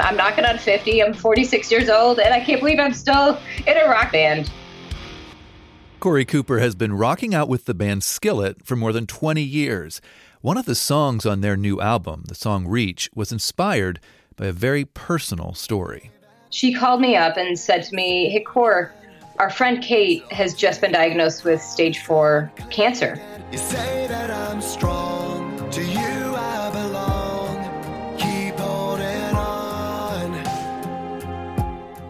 I'm knocking on 50. I'm 46 years old, and I can't believe I'm still in a rock band. Korey Cooper has been rocking out with the band Skillet for more than 20 years. One of the songs on their new album, the song Reach, was inspired by a very personal story. She called me up and said to me, Hey, Core, our friend Kate has just been diagnosed with stage four cancer. You say that I'm strong. To you,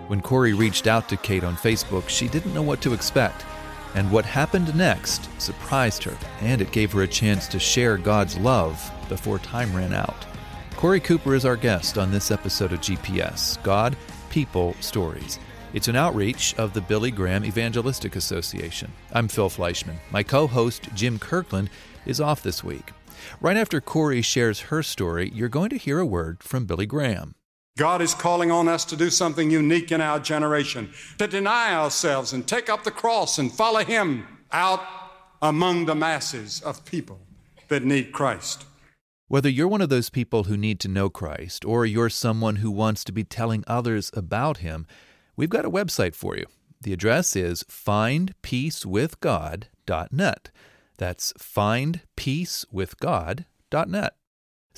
When Korey reached out to Kate on Facebook, she didn't know what to expect. And what happened next surprised her, and it gave her a chance to share God's love before time ran out. Korey Cooper is our guest on this episode of GPS God, People, Stories. It's an outreach of the Billy Graham Evangelistic Association. I'm Phil Fleischman. My co host, Jim Kirkland, is off this week. Right after Korey shares her story, you're going to hear a word from Billy Graham. God is calling on us to do something unique in our generation, to deny ourselves and take up the cross and follow Him out among the masses of people that need Christ. Whether you're one of those people who need to know Christ or you're someone who wants to be telling others about Him, we've got a website for you. The address is findpeacewithgod.net. That's findpeacewithgod.net.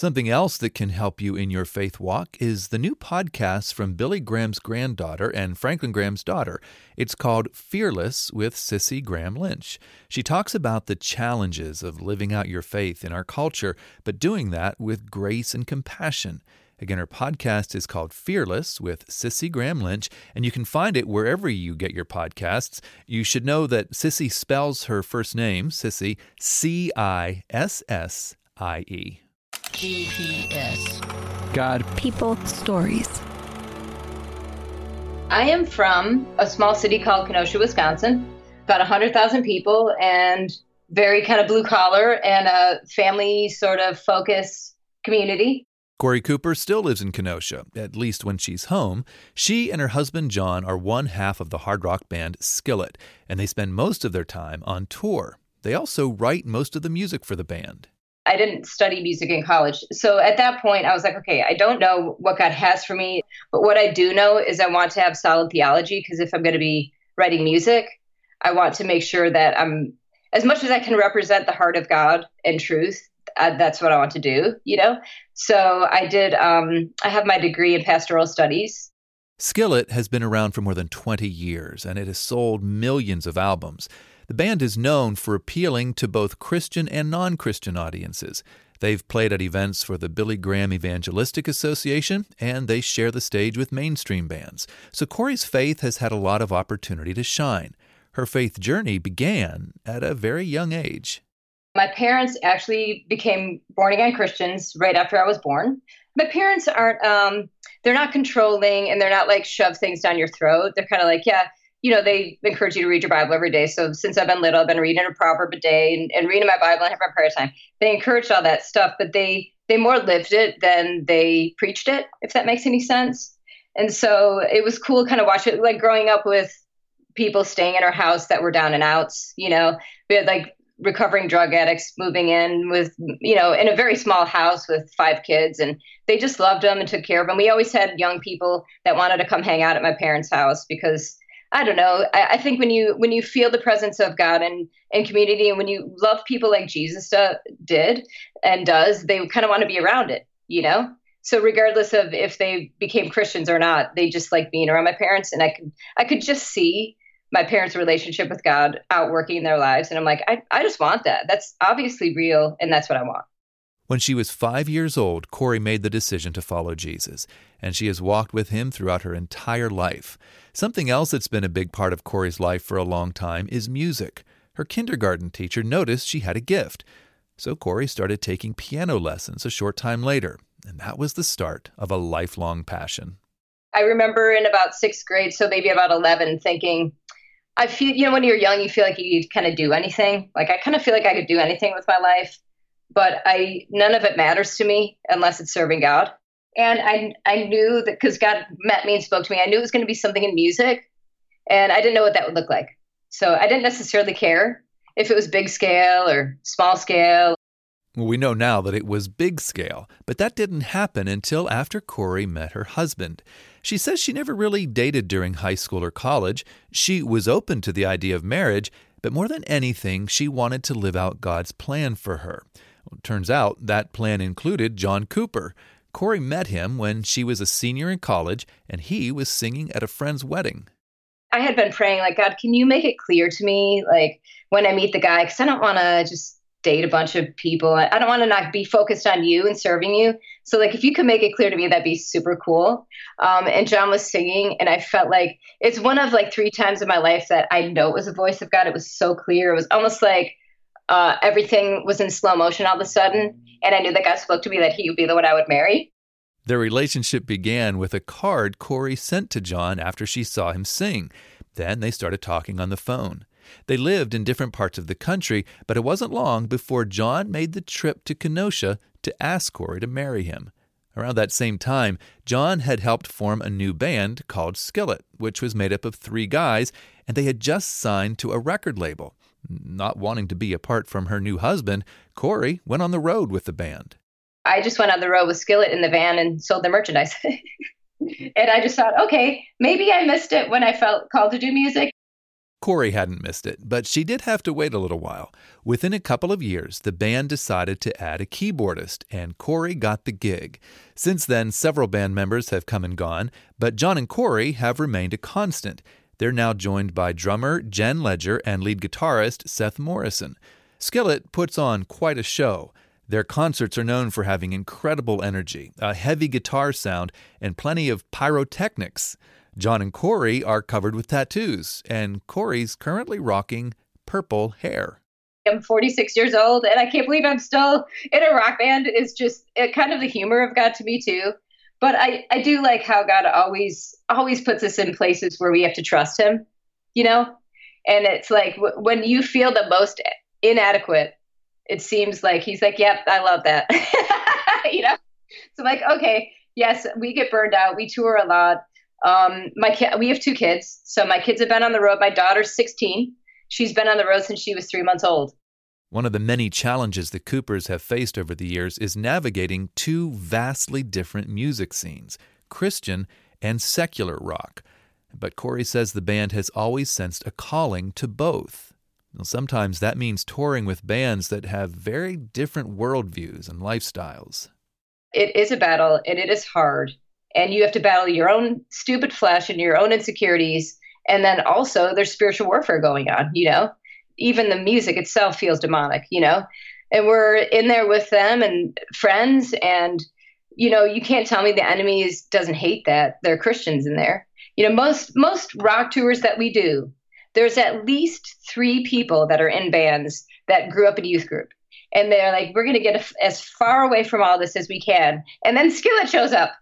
Something else that can help you in your faith walk is the new podcast from Billy Graham's granddaughter and Franklin Graham's daughter. It's called Fearless with Cissie Graham Lynch. She talks about the challenges of living out your faith in our culture, but doing that with grace and compassion. Again, her podcast is called Fearless with Cissie Graham Lynch, and you can find it wherever you get your podcasts. You should know that Cissie spells her first name, Cissie, C I S S I E. GPS. God. People. Stories. I am from a small city called Kenosha, Wisconsin. About 100,000 people and very kind of blue collar and a family sort of focus community. Korey Cooper still lives in Kenosha, at least when she's home. She and her husband John are one half of the hard rock band Skillet, and they spend most of their time on tour. They also write most of the music for the band. I didn't study music in college. So at that point, I was like, okay, I don't know what God has for me. But what I do know is I want to have solid theology because if I'm going to be writing music, I want to make sure that I'm, as much as I can represent the heart of God and truth, uh, that's what I want to do, you know? So I did, um, I have my degree in pastoral studies. Skillet has been around for more than 20 years and it has sold millions of albums. The band is known for appealing to both Christian and non Christian audiences. They've played at events for the Billy Graham Evangelistic Association, and they share the stage with mainstream bands. So Korey's faith has had a lot of opportunity to shine. Her faith journey began at a very young age. My parents actually became born again Christians right after I was born. My parents aren't, um, they're not controlling and they're not like shove things down your throat. They're kind of like, yeah, you know, they encourage you to read your Bible every day. So since I've been little, I've been reading a proverb a day and, and reading my Bible and having my prayer time. They encouraged all that stuff, but they they more lived it than they preached it, if that makes any sense. And so it was cool kind of watching it, like growing up with people staying in our house that were down and outs, you know. We had like recovering drug addicts moving in with you know in a very small house with five kids and they just loved them and took care of them we always had young people that wanted to come hang out at my parents house because I don't know. I, I, think when you when you feel the presence of God and and community, and when you love people like Jesus did and does, they kind of want to be around it. You know. So regardless of if they became Christians or not, they just like being around my parents, and I could I could just see my parents' relationship with God outworking in their lives, and I'm like, I I just want that. That's obviously real, and that's what I want. When she was five years old, Korey made the decision to follow Jesus, and she has walked with him throughout her entire life. Something else that's been a big part of Korey's life for a long time is music. Her kindergarten teacher noticed she had a gift, so Korey started taking piano lessons a short time later, and that was the start of a lifelong passion. I remember in about sixth grade, so maybe about 11, thinking, I feel, you know, when you're young, you feel like you kind of do anything. Like I kind of feel like I could do anything with my life but I none of it matters to me unless it's serving God. And I I knew that because God met me and spoke to me, I knew it was going to be something in music, and I didn't know what that would look like. So I didn't necessarily care if it was big scale or small scale. Well, we know now that it was big scale, but that didn't happen until after Korey met her husband. She says she never really dated during high school or college. She was open to the idea of marriage, but more than anything, she wanted to live out God's plan for her. Well, turns out that plan included John Cooper. Korey met him when she was a senior in college, and he was singing at a friend's wedding. I had been praying, like, God, can you make it clear to me, like, when I meet the guy? Because I don't want to just date a bunch of people. I don't want to not be focused on you and serving you. So, like, if you could make it clear to me, that'd be super cool. Um, and John was singing, and I felt like it's one of like three times in my life that I know it was the voice of God. It was so clear. It was almost like uh, everything was in slow motion all of a sudden. And I knew that God spoke to me that he would be the one I would marry. Their relationship began with a card Korey sent to John after she saw him sing. Then they started talking on the phone. They lived in different parts of the country, but it wasn't long before John made the trip to Kenosha to ask Korey to marry him. Around that same time, John had helped form a new band called Skillet, which was made up of three guys, and they had just signed to a record label. Not wanting to be apart from her new husband, Korey went on the road with the band. I just went on the road with Skillet in the van and sold the merchandise. and I just thought, okay, maybe I missed it when I felt called to do music. Korey hadn't missed it, but she did have to wait a little while. Within a couple of years, the band decided to add a keyboardist, and Korey got the gig. Since then, several band members have come and gone, but John and Korey have remained a constant. They're now joined by drummer Jen Ledger and lead guitarist Seth Morrison. Skillet puts on quite a show. Their concerts are known for having incredible energy, a heavy guitar sound, and plenty of pyrotechnics. John and Korey are covered with tattoos, and Korey's currently rocking purple hair. I'm 46 years old, and I can't believe I'm still in a rock band. Is just it, kind of the humor of God to me too. But I, I do like how God always always puts us in places where we have to trust Him, you know. And it's like w- when you feel the most inadequate, it seems like He's like, "Yep, I love that," you know. So I'm like, okay, yes, we get burned out. We tour a lot um, my kid, we have two kids, so my kids have been on the road. My daughter's 16. She's been on the road since she was three months old. One of the many challenges the Coopers have faced over the years is navigating two vastly different music scenes Christian and secular rock. But Korey says the band has always sensed a calling to both. Now, sometimes that means touring with bands that have very different worldviews and lifestyles. It is a battle and it is hard and you have to battle your own stupid flesh and your own insecurities and then also there's spiritual warfare going on you know even the music itself feels demonic you know? And we're in there with them and friends and you know you can't tell me the enemy doesn't hate that there are christians in there. You know most most rock tours that we do there's at least three people that are in bands that grew up in youth group. And they're like we're going to get as far away from all this as we can. And then skillet shows up.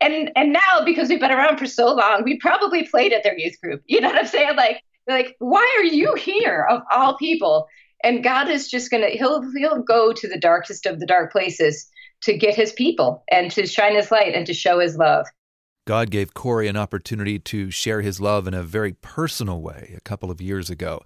And and now because we've been around for so long, we probably played at their youth group. You know what I'm saying? Like like why are you here of all people? And God is just gonna he'll he'll go to the darkest of the dark places to get his people and to shine his light and to show his love. God gave Korey an opportunity to share his love in a very personal way a couple of years ago.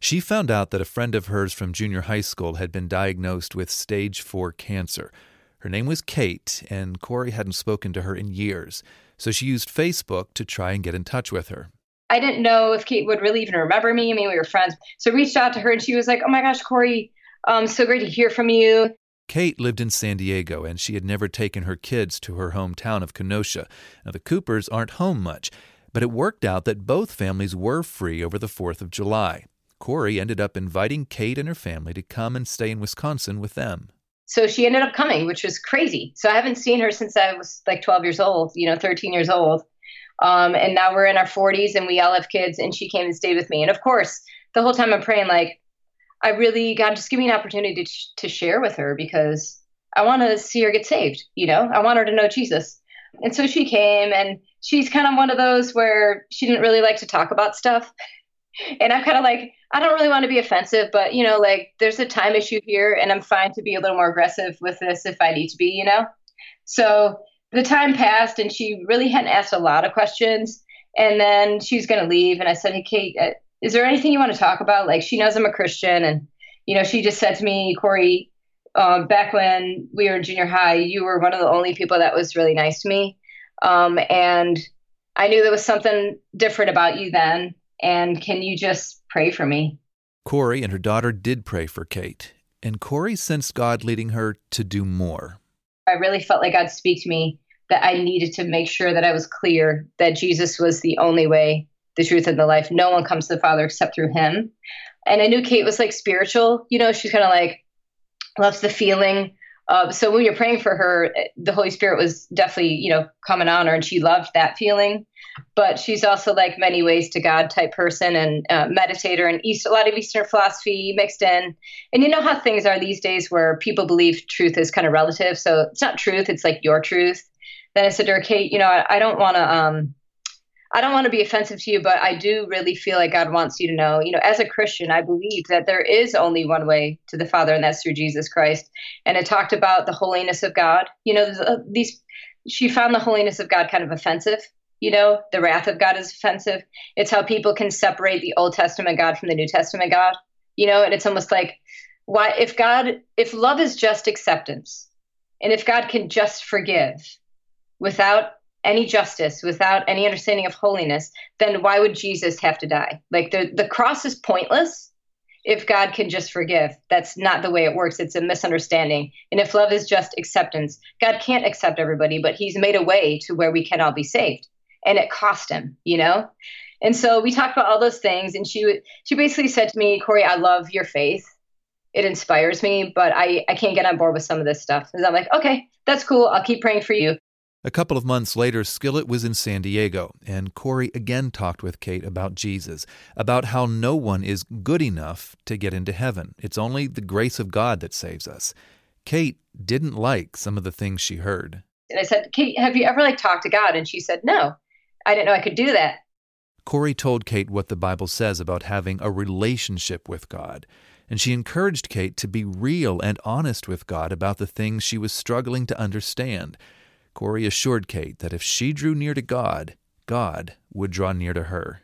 She found out that a friend of hers from junior high school had been diagnosed with stage 4 cancer. Her name was Kate, and Korey hadn't spoken to her in years, so she used Facebook to try and get in touch with her. I didn't know if Kate would really even remember me. I mean, we were friends. So I reached out to her, and she was like, Oh my gosh, Korey, um, so great to hear from you. Kate lived in San Diego, and she had never taken her kids to her hometown of Kenosha. Now, the Coopers aren't home much, but it worked out that both families were free over the 4th of July. Korey ended up inviting Kate and her family to come and stay in Wisconsin with them so she ended up coming, which was crazy. So I haven't seen her since I was like 12 years old, you know, 13 years old. Um, and now we're in our 40s and we all have kids, and she came and stayed with me. And of course, the whole time I'm praying, like, I really, God, just give me an opportunity to, to share with her because I want to see her get saved. You know, I want her to know Jesus. And so she came, and she's kind of one of those where she didn't really like to talk about stuff. And I'm kind of like, I don't really want to be offensive, but you know, like there's a time issue here, and I'm fine to be a little more aggressive with this if I need to be, you know. So the time passed, and she really hadn't asked a lot of questions, and then she was going to leave, and I said, "Hey, Kate, uh, is there anything you want to talk about?" Like she knows I'm a Christian, and you know, she just said to me, Korey, um, back when we were in junior high, you were one of the only people that was really nice to me. Um, and I knew there was something different about you then. And can you just pray for me? Korey and her daughter did pray for Kate, and Korey sensed God leading her to do more. I really felt like God speak to me that I needed to make sure that I was clear that Jesus was the only way, the truth, and the life. No one comes to the Father except through Him. And I knew Kate was like spiritual. You know, she's kind of like loves the feeling. Uh, so when you're praying for her, the Holy Spirit was definitely, you know, coming on her, and she loved that feeling. But she's also like many ways to God type person and uh, meditator, and East, a lot of Eastern philosophy mixed in. And you know how things are these days, where people believe truth is kind of relative. So it's not truth; it's like your truth. Then I said to her, Kate, you know, I, I don't want to. Um, I don't want to be offensive to you, but I do really feel like God wants you to know, you know, as a Christian, I believe that there is only one way to the Father, and that's through Jesus Christ. And it talked about the holiness of God. You know, these, she found the holiness of God kind of offensive. You know, the wrath of God is offensive. It's how people can separate the Old Testament God from the New Testament God. You know, and it's almost like, why, if God, if love is just acceptance, and if God can just forgive without any justice, without any understanding of holiness, then why would Jesus have to die? Like the, the cross is pointless if God can just forgive. That's not the way it works. It's a misunderstanding. And if love is just acceptance, God can't accept everybody, but He's made a way to where we can all be saved. And it cost Him, you know? And so we talked about all those things, and she she basically said to me, Korey, I love your faith. It inspires me, but I, I can't get on board with some of this stuff. And I'm like, okay, that's cool. I'll keep praying for you. A couple of months later, Skillet was in San Diego, and Korey again talked with Kate about Jesus, about how no one is good enough to get into heaven. It's only the grace of God that saves us. Kate didn't like some of the things she heard. And I said, Kate, have you ever like talked to God? And she said, No. I didn't know I could do that. Korey told Kate what the Bible says about having a relationship with God, and she encouraged Kate to be real and honest with God about the things she was struggling to understand. Korey assured Kate that if she drew near to God, God would draw near to her.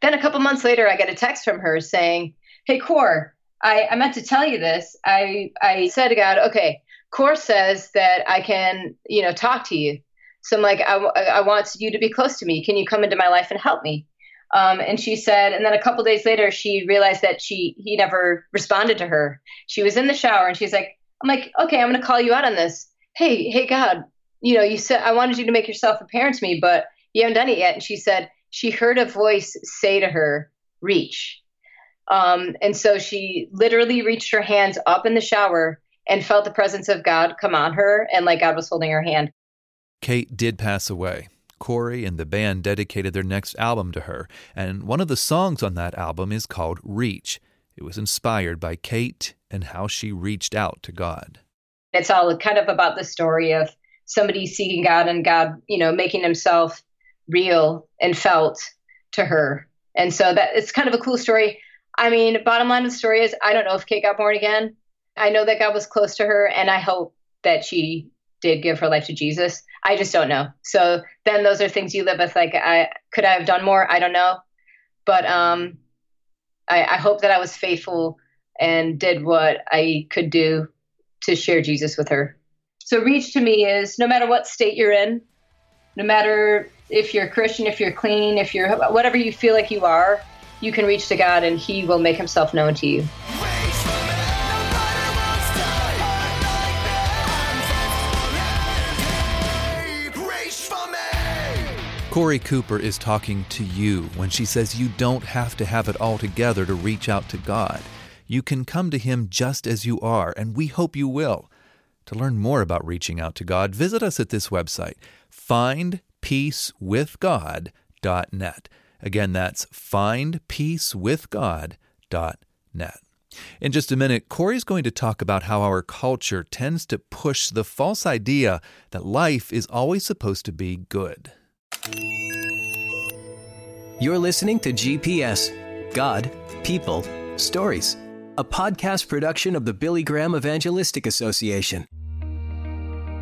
Then a couple months later, I get a text from her saying, Hey, Core, I, I meant to tell you this. I, I said to God, okay, Cor says that I can, you know, talk to you. So I'm like, I, I want you to be close to me. Can you come into my life and help me? Um, and she said, and then a couple days later, she realized that she he never responded to her. She was in the shower and she's like, I'm like, okay, I'm to call you out on this. Hey, hey, God, you know, you said, I wanted you to make yourself apparent to me, but you haven't done it yet. And she said, she heard a voice say to her, reach. Um, and so she literally reached her hands up in the shower and felt the presence of God come on her, and like God was holding her hand. Kate did pass away. Korey and the band dedicated their next album to her, and one of the songs on that album is called Reach. It was inspired by Kate and how she reached out to God. It's all kind of about the story of somebody seeking God and God, you know, making himself real and felt to her. And so that it's kind of a cool story. I mean, bottom line of the story is I don't know if Kate got born again. I know that God was close to her and I hope that she did give her life to Jesus. I just don't know. So then those are things you live with. Like I could I have done more? I don't know. But um I, I hope that I was faithful and did what I could do to share Jesus with her. So reach to me is no matter what state you're in, no matter if you're Christian, if you're clean, if you're whatever you feel like you are, you can reach to God and He will make Himself known to you. Korey Cooper is talking to you when she says you don't have to have it all together to reach out to God. You can come to Him just as you are, and we hope you will. To learn more about reaching out to God, visit us at this website, findpeacewithgod.net. Again, that's findpeacewithgod.net. In just a minute, Korey's going to talk about how our culture tends to push the false idea that life is always supposed to be good. You're listening to GPS God, People, Stories, a podcast production of the Billy Graham Evangelistic Association.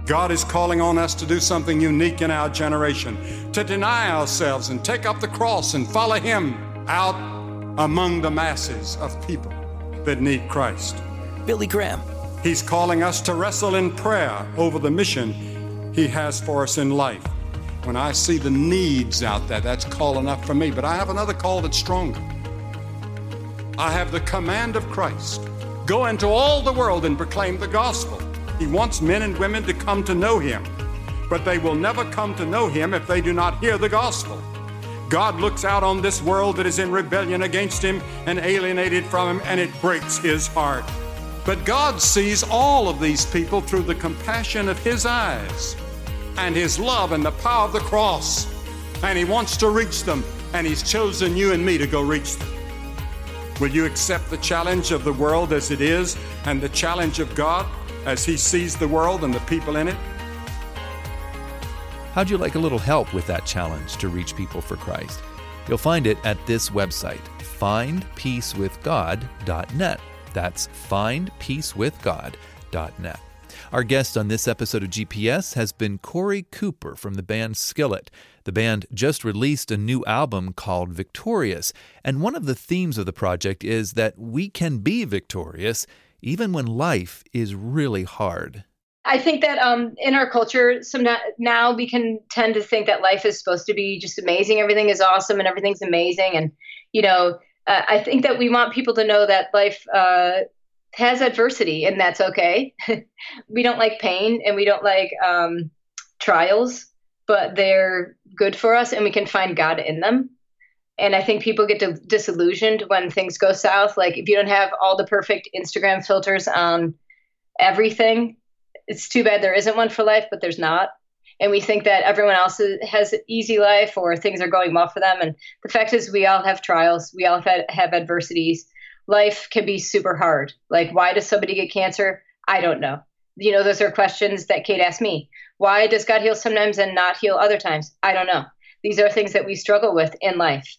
God is calling on us to do something unique in our generation, to deny ourselves and take up the cross and follow Him out among the masses of people that need Christ. Billy Graham. He's calling us to wrestle in prayer over the mission He has for us in life. When I see the needs out there, that's call enough for me. But I have another call that's stronger. I have the command of Christ go into all the world and proclaim the gospel. He wants men and women to come to know Him, but they will never come to know Him if they do not hear the gospel. God looks out on this world that is in rebellion against Him and alienated from Him, and it breaks His heart. But God sees all of these people through the compassion of His eyes and His love and the power of the cross. And He wants to reach them, and He's chosen you and me to go reach them. Will you accept the challenge of the world as it is and the challenge of God as He sees the world and the people in it? How'd you like a little help with that challenge to reach people for Christ? You'll find it at this website, findpeacewithgod.net. That's findpeacewithgod.net. Our guest on this episode of GPS has been Korey Cooper from the band Skillet. The band just released a new album called Victorious, and one of the themes of the project is that we can be victorious even when life is really hard. I think that um, in our culture, some now we can tend to think that life is supposed to be just amazing. Everything is awesome and everything's amazing, and you know uh, I think that we want people to know that life uh, has adversity, and that's okay. we don't like pain and we don't like um, trials, but they're good for us, and we can find God in them. And I think people get disillusioned when things go south. Like if you don't have all the perfect Instagram filters on everything, it's too bad there isn't one for life, but there's not and we think that everyone else has an easy life or things are going well for them. And the fact is, we all have trials, we all have, have adversities. Life can be super hard. Like, why does somebody get cancer? I don't know. You know, those are questions that Kate asked me. Why does God heal sometimes and not heal other times? I don't know. These are things that we struggle with in life.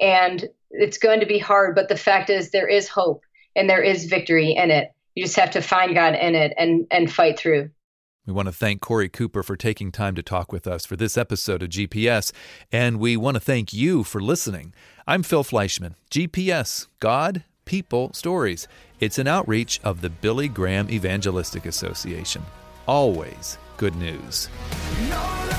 And it's going to be hard, but the fact is, there is hope and there is victory in it. You just have to find God in it and, and fight through. We want to thank Korey Cooper for taking time to talk with us for this episode of GPS, and we want to thank you for listening. I'm Phil Fleischman. GPS, God, People, Stories. It's an outreach of the Billy Graham Evangelistic Association. Always good news. No!